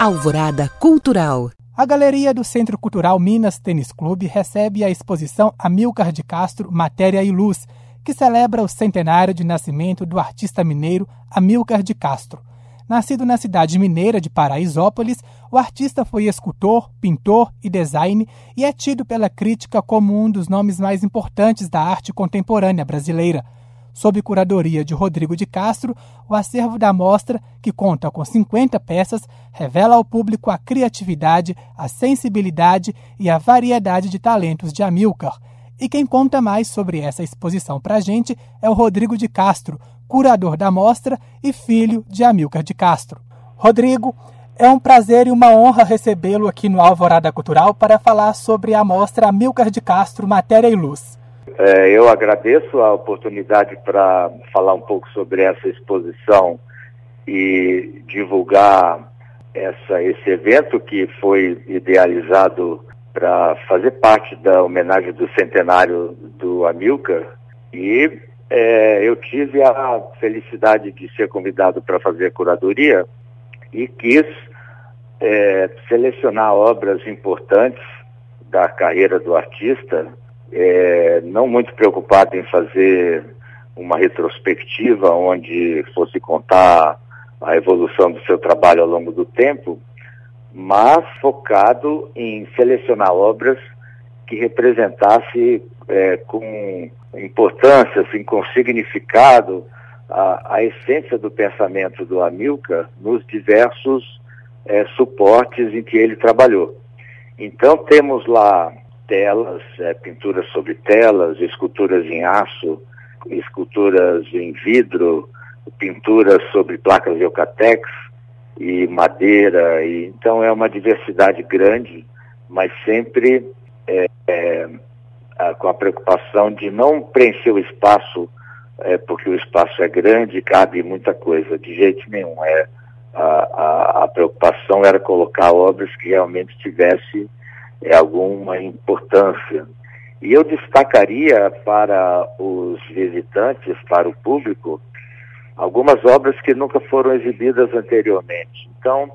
Alvorada Cultural. A galeria do Centro Cultural Minas Tênis Clube recebe a exposição Amilcar de Castro Matéria e Luz, que celebra o centenário de nascimento do artista mineiro Amilcar de Castro. Nascido na cidade mineira de Paraisópolis, o artista foi escultor, pintor e design e é tido pela crítica como um dos nomes mais importantes da arte contemporânea brasileira. Sob curadoria de Rodrigo de Castro, o acervo da mostra, que conta com 50 peças, revela ao público a criatividade, a sensibilidade e a variedade de talentos de Amilcar. E quem conta mais sobre essa exposição para a gente é o Rodrigo de Castro, curador da mostra e filho de Amilcar de Castro. Rodrigo, é um prazer e uma honra recebê-lo aqui no Alvorada Cultural para falar sobre a mostra Amilcar de Castro Matéria e Luz. É, eu agradeço a oportunidade para falar um pouco sobre essa exposição e divulgar essa, esse evento que foi idealizado para fazer parte da homenagem do centenário do Amilcar. E é, eu tive a felicidade de ser convidado para fazer curadoria e quis é, selecionar obras importantes da carreira do artista é, não muito preocupado em fazer uma retrospectiva onde fosse contar a evolução do seu trabalho ao longo do tempo, mas focado em selecionar obras que representasse é, com importância, assim, com significado, a, a, essência do pensamento do Amilcar nos diversos é, suportes em que ele trabalhou. Então temos lá telas, é, pinturas sobre telas, esculturas em aço, esculturas em vidro, pinturas sobre placas de eucatex e madeira. E, então é uma diversidade grande, mas sempre é, é, a, com a preocupação de não preencher o espaço, é, porque o espaço é grande e cabe muita coisa, de jeito nenhum. É, a, a, a preocupação era colocar obras que realmente tivessem é, alguma importância. E eu destacaria para os visitantes, para o público, algumas obras que nunca foram exibidas anteriormente. Então,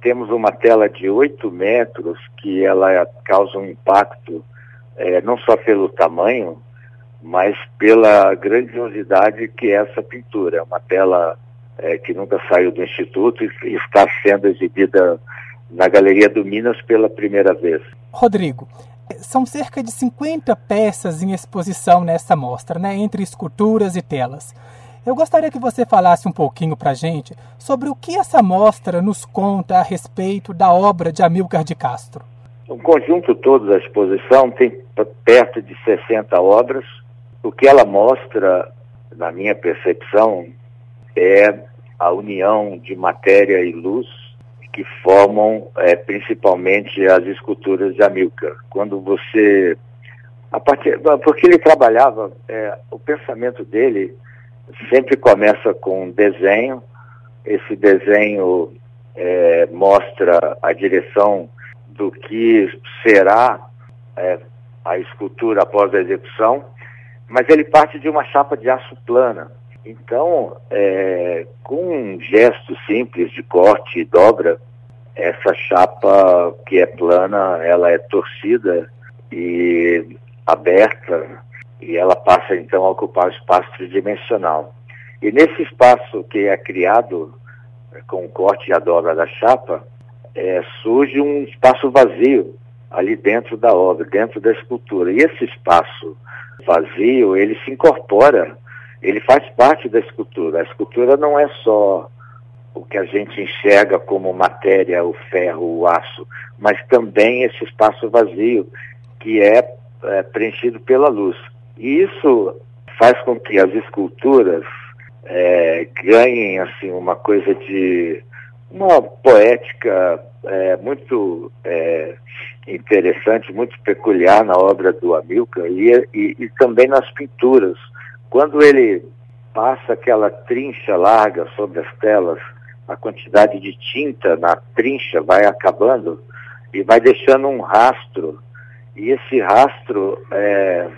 temos uma tela de 8 metros que ela causa um impacto é, não só pelo tamanho, mas pela grandiosidade que é essa pintura. É uma tela é, que nunca saiu do Instituto e está sendo exibida na Galeria do Minas pela primeira vez. Rodrigo, são cerca de 50 peças em exposição nessa mostra, né, entre esculturas e telas. Eu gostaria que você falasse um pouquinho para a gente sobre o que essa mostra nos conta a respeito da obra de Amilcar de Castro. O conjunto todo da exposição tem perto de 60 obras. O que ela mostra, na minha percepção, é a união de matéria e luz que formam é, principalmente as esculturas de Amilcar. Quando você. A partir, porque ele trabalhava, é, o pensamento dele sempre começa com um desenho, esse desenho é, mostra a direção do que será a escultura após a execução, mas ele parte de uma chapa de aço plana. Então, é, com um gesto simples de corte e dobra, essa chapa que é plana, ela é torcida e aberta e ela passa então a ocupar o espaço tridimensional. E nesse espaço que é criado é, com o corte e a dobra da chapa, é, surge um espaço vazio ali dentro da obra, dentro da escultura. E esse espaço vazio, ele se incorpora, ele faz parte da escultura. A escultura não é só o que a gente enxerga como matéria, o ferro, o aço, mas também esse espaço vazio que é, é preenchido pela luz. E isso faz com que as esculturas é, ganhem assim uma coisa de uma poética é, muito é, interessante, muito peculiar na obra do Amilcar e, e, e, também nas pinturas. Quando ele passa aquela trincha larga sobre as telas a quantidade de tinta na trincha vai acabando e vai deixando um rastro. E esse rastro é,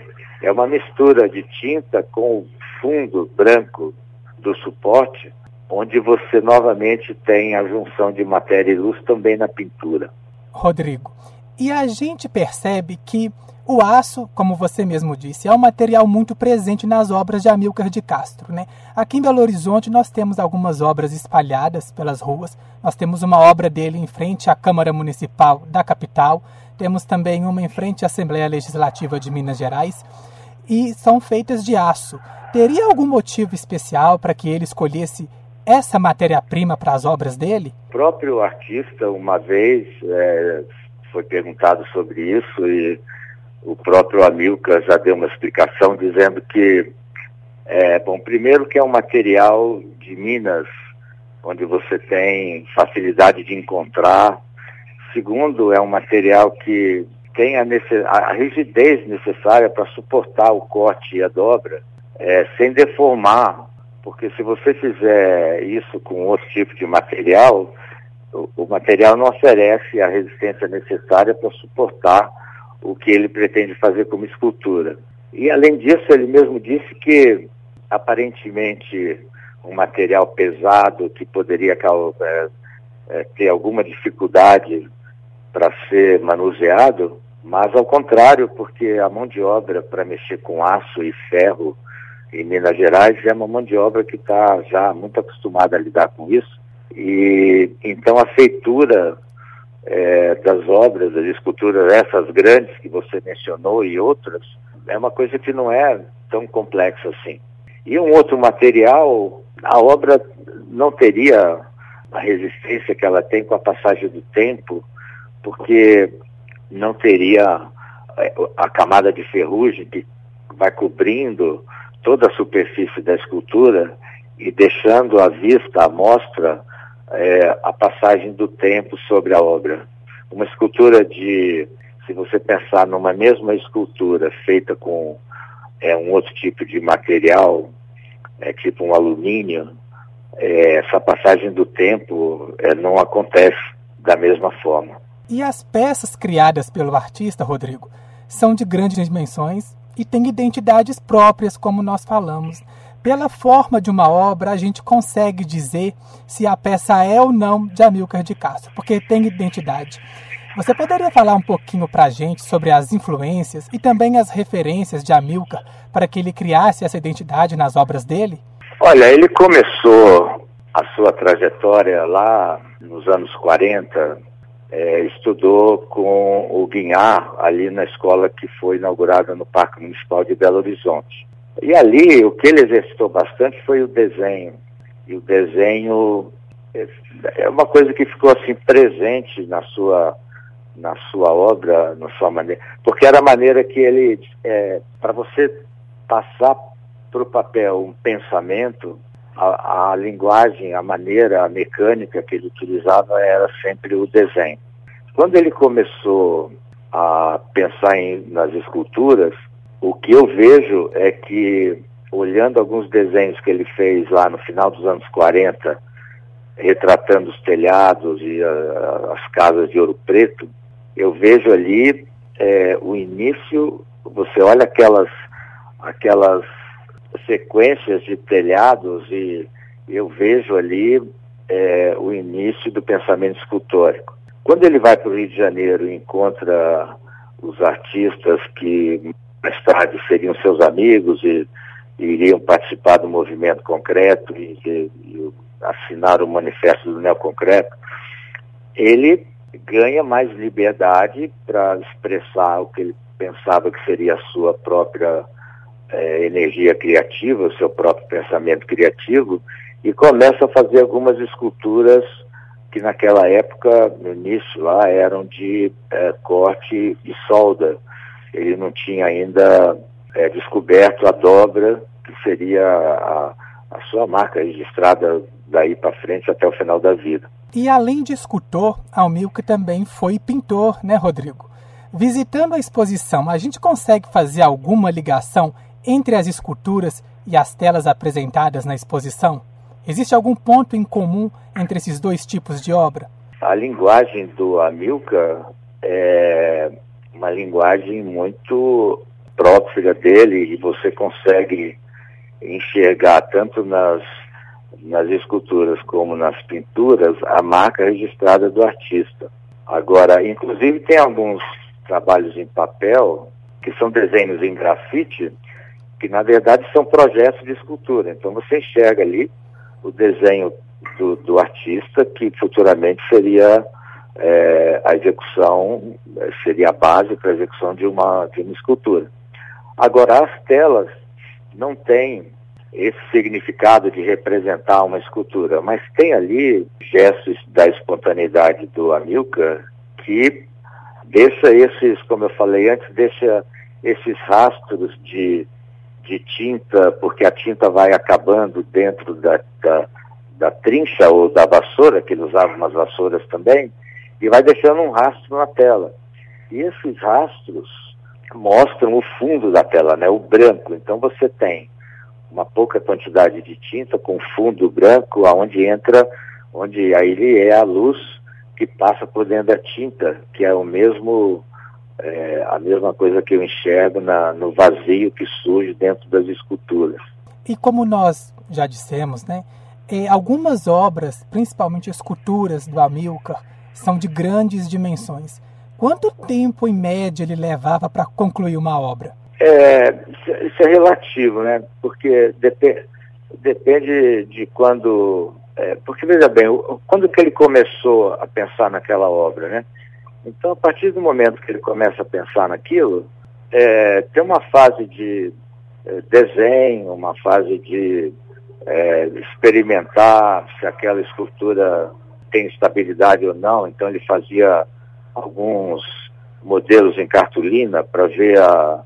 é uma mistura de tinta com o fundo branco do suporte onde você novamente tem a junção de matéria e luz também na pintura. Rodrigo, e a gente percebe que o aço, como você mesmo disse, é um material muito presente nas obras de Amílcar de Castro. Né? Aqui em Belo Horizonte nós temos algumas obras espalhadas pelas ruas. Nós temos uma obra dele em frente à Câmara Municipal da capital. Temos também uma em frente à Assembleia Legislativa de Minas Gerais. E são feitas de aço. Teria algum motivo especial para que ele escolhesse essa matéria-prima para as obras dele? O próprio artista, uma vez, é, foi perguntado sobre isso e o próprio Amilcar já deu uma explicação dizendo que, é, bom, primeiro que é um material de Minas, onde você tem facilidade de encontrar. Segundo, é um material que tem a, a rigidez necessária para suportar o corte e a dobra, é, sem deformar, porque se você fizer isso com outro tipo de material, o, material não oferece a resistência necessária para suportar o que ele pretende fazer como escultura. E além disso, ele mesmo disse que aparentemente um material pesado que poderia é, é, ter alguma dificuldade para ser manuseado, mas ao contrário, porque a mão de obra para mexer com aço e ferro em Minas Gerais é uma mão de obra que está já muito acostumada a lidar com isso. E então a feitura é, das obras, das esculturas, essas grandes que você mencionou e outras, é uma coisa que não é tão complexa assim. E um outro material, a obra não teria a resistência que ela tem com a passagem do tempo, porque não teria é, a camada de ferrugem que vai cobrindo toda a superfície da escultura e deixando à vista, à mostra, é, a passagem do tempo sobre a obra. Uma escultura de, se você pensar numa mesma escultura feita com é, um outro tipo de material, é, tipo um alumínio, é, essa passagem do tempo é, não acontece da mesma forma. E as peças criadas pelo artista, Rodrigo, são de grandes dimensões e têm identidades próprias, como nós falamos. Pela forma de uma obra, a gente consegue dizer se a peça é ou não de Amilcar de Castro, porque tem identidade. Você poderia falar um pouquinho para a gente sobre as influências e também as referências de Amilcar para que ele criasse essa identidade nas obras dele? Olha, ele começou a sua trajetória lá nos anos 40, é, estudou com o Guinhar ali na escola que foi inaugurada no Parque Municipal de Belo Horizonte. E ali o que ele exercitou bastante foi o desenho. E o desenho é uma coisa que ficou assim presente na sua na sua obra, na sua maneira, porque era a maneira que ele, é, para você passar para o papel um pensamento, a, a, linguagem, a maneira, a mecânica que ele utilizava era sempre o desenho. Quando ele começou a pensar em, nas esculturas, o que eu vejo é que, olhando alguns desenhos que ele fez lá no final dos anos 40, retratando os telhados e a, as casas de ouro preto, eu vejo ali é, o início, você olha aquelas, aquelas sequências de telhados e eu vejo ali é, o início do pensamento escultórico. Quando ele vai para o Rio de Janeiro e encontra os artistas que mais tarde seriam seus amigos e, e iriam participar do movimento concreto e, e, e assinar o manifesto do neoconcreto, ele ganha mais liberdade para expressar o que ele pensava que seria a sua própria eh, energia criativa, o seu próprio pensamento criativo, e começa a fazer algumas esculturas que naquela época, no início lá, eram de eh, corte e solda ele não tinha ainda é, descoberto a dobra, que seria a, a sua marca registrada daí para frente até o final da vida. E além de escultor, Almilcar também foi pintor, né, Rodrigo? Visitando a exposição, a gente consegue fazer alguma ligação entre as esculturas e as telas apresentadas na exposição? Existe algum ponto em comum entre esses dois tipos de obra? A linguagem do Amilcar é, uma linguagem muito própria dele e você consegue enxergar tanto nas, nas esculturas como nas pinturas, a marca registrada do artista. Agora, inclusive tem alguns trabalhos em papel que são desenhos em grafite, que na verdade são projetos de escultura. Então você enxerga ali o desenho do, do artista, que futuramente seria é, a execução, seria a base para a execução de uma, de uma escultura. Agora, as telas não têm esse significado de representar uma escultura, mas tem ali gestos da espontaneidade do Amilcar que deixa esses, como eu falei antes, deixa esses rastros de, de tinta, porque a tinta vai acabando dentro da, da, da trincha ou da vassoura, que ele usava umas vassouras também, e vai deixando um rastro na tela. E esses rastros mostram o fundo da tela, né, o branco. Então você tem uma pouca quantidade de tinta com fundo branco, aonde entra, onde aí é a luz que passa por dentro da tinta, que é o mesmo é, a mesma coisa que eu enxergo na, no vazio que surge dentro das esculturas. E como nós já dissemos, né, é, algumas obras, principalmente esculturas do Amilcar, são de grandes dimensões. Quanto tempo, em média, ele levava para concluir uma obra? É, isso é relativo, né? Porque depende, depende de quando. É, porque veja bem, quando que ele começou a pensar naquela obra, né? Então, a partir do momento que ele começa a pensar naquilo, é, tem uma fase de é, desenho, uma fase de é, experimentar se aquela escultura tem estabilidade ou não. Então, ele fazia alguns modelos em cartolina para ver a,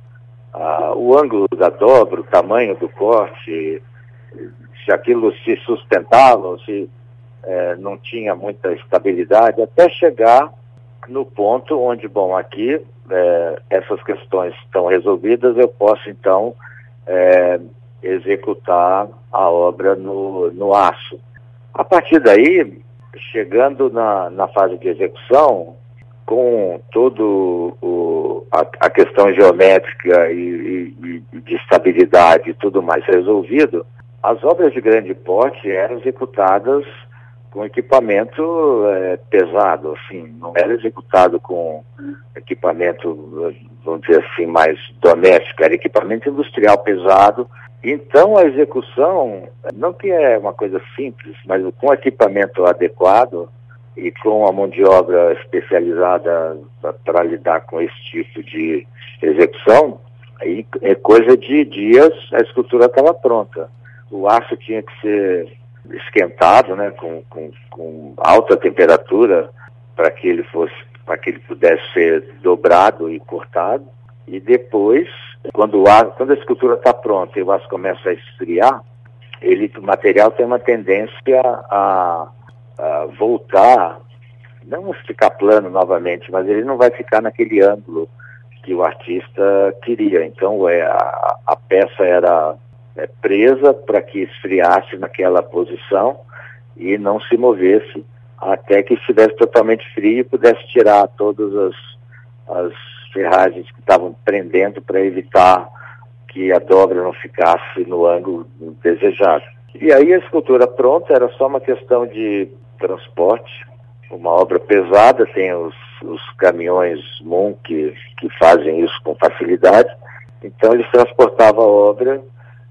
a, o ângulo da dobra, o tamanho do corte, se aquilo se sustentava ou se é, não tinha muita estabilidade, até chegar no ponto onde, bom, aqui é, essas questões estão resolvidas, eu posso então é, executar a obra no, no aço. A partir daí, chegando na, na fase de execução, com todo o, a, a, questão geométrica e, e, e, de estabilidade e tudo mais resolvido, as obras de grande porte eram executadas com equipamento é, pesado, assim, não era executado com equipamento, vamos dizer assim, mais doméstico, era equipamento industrial pesado. Então a execução, não que é uma coisa simples, mas com equipamento adequado e com a mão de obra especializada para lidar com esse tipo de execução, aí é coisa de dias a escultura estava pronta. O aço tinha que ser esquentado, né, com, com, com alta temperatura para que ele fosse, para que ele pudesse ser dobrado e cortado. E depois, quando, o aço, quando a escultura está pronta e o aço começa a esfriar, ele, o material tem uma tendência a, a voltar, não ficar plano novamente, mas ele não vai ficar naquele ângulo que o artista queria. Então é, a, a peça era é, presa para que esfriasse naquela posição e não se movesse até que estivesse totalmente frio e pudesse tirar todas as, as ferragens que estavam prendendo para evitar que a dobra não ficasse no ângulo desejado. E aí a escultura pronta era só uma questão de transporte, uma obra pesada, tem os, os caminhões Moon que, que fazem isso com facilidade, então eles transportavam a obra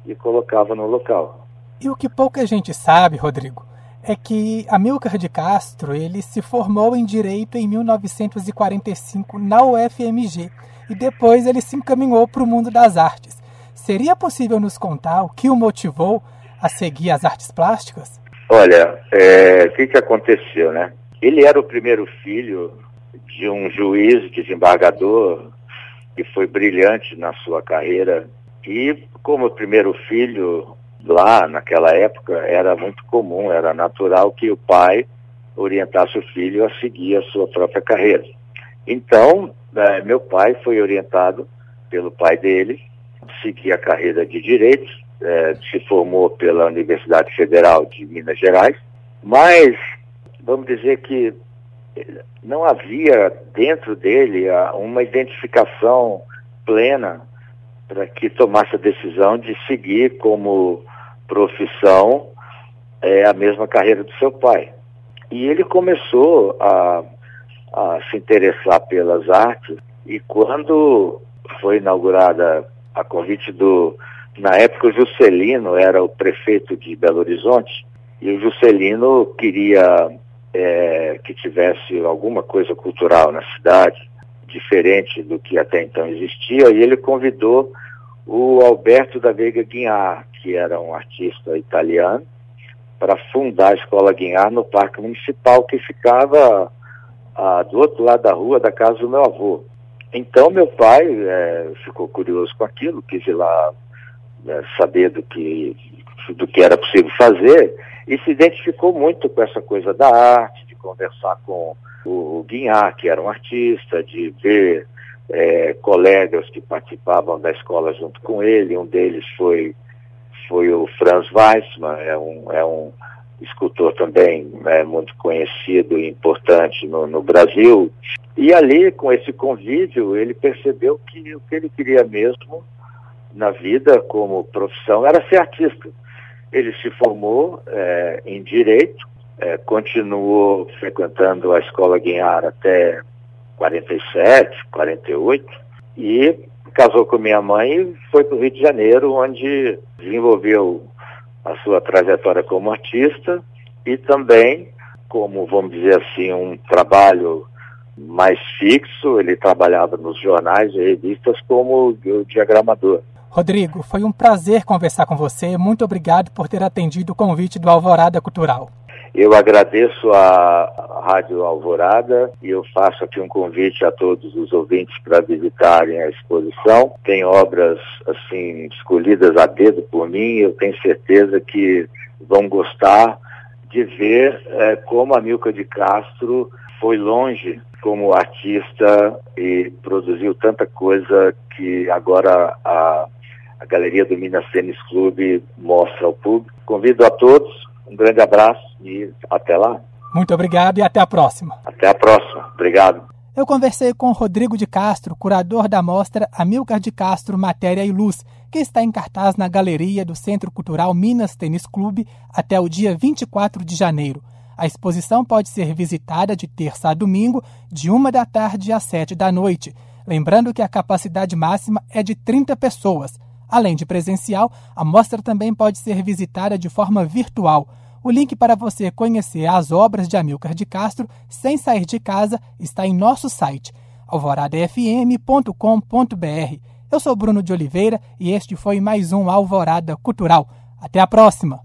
e colocava no local. E o que pouca gente sabe, Rodrigo, é que Amilcar de Castro ele se formou em Direito em 1945 na UFMG e depois ele se encaminhou para o mundo das artes. Seria possível nos contar o que o motivou a seguir as artes plásticas? Olha, é, o que, que aconteceu, né? Ele era o primeiro filho de um juiz desembargador que foi brilhante na sua carreira e como primeiro filho lá naquela época era muito comum, era natural que o pai orientasse o filho a seguir a sua própria carreira. Então, é, meu pai foi orientado pelo pai dele, seguir a carreira de direito, é, se formou pela Universidade Federal de Minas Gerais, mas vamos dizer que não havia dentro dele uma identificação plena para que tomasse a decisão de seguir como profissão é, a mesma carreira do seu pai. E ele começou a, a se interessar pelas artes e quando foi inaugurada a convite do, na época o Juscelino era o prefeito de Belo Horizonte e o Juscelino queria é, que tivesse alguma coisa cultural na cidade, diferente do que até então existia, e ele convidou o Alberto da Veiga Guinhar, que era um artista italiano, para fundar a Escola Guinhar no Parque Municipal, que ficava do outro lado da rua da casa do meu avô. Então meu pai é, ficou curioso com aquilo, quis ir lá é, saber do que, do que era possível fazer e se identificou muito com essa coisa da arte, de conversar com o, o Guinhar, que era um artista, de ver é, colegas que participavam da escola junto com ele. Um deles foi, foi o Franz Weissmann, é um, é um escultor também é, muito conhecido e importante no, no Brasil. E ali, com esse convívio, ele percebeu que o que ele queria mesmo na vida como profissão era ser artista. Ele se formou é, em Direito, é, continuou frequentando a Escola Guinhar até 47, 48, e casou com minha mãe e foi para o Rio de Janeiro, onde desenvolveu a sua trajetória como artista e também como, vamos dizer assim, um trabalho mais fixo, ele trabalhava nos jornais e revistas como diagramador. Rodrigo, foi um prazer conversar com você. Muito obrigado por ter atendido o convite do Alvorada Cultural. Eu agradeço a Rádio Alvorada e eu faço aqui um convite a todos os ouvintes para visitarem a exposição. Tem obras assim escolhidas a dedo por mim. Eu tenho certeza que vão gostar de ver é, como a Milka de Castro foi longe como artista e produziu tanta coisa que agora a, a Galeria do Minas Tênis Clube mostra ao público. Convido a todos, um grande abraço e até lá. Muito obrigado e até a próxima. Até a próxima. Obrigado. Eu conversei com Rodrigo de Castro, curador da mostra Amilcar de Castro Matéria e Luz, que está em cartaz na galeria do Centro Cultural Minas Tênis Clube até o dia 24 de janeiro. A exposição pode ser visitada de terça a domingo, de uma da tarde às sete da noite. Lembrando que a capacidade máxima é de 30 pessoas. Além de presencial, a mostra também pode ser visitada de forma virtual. O link para você conhecer as obras de Amilcar de Castro sem sair de casa está em nosso site alvoradafm.com.br. Eu sou Bruno de Oliveira e este foi mais um Alvorada Cultural. Até a próxima!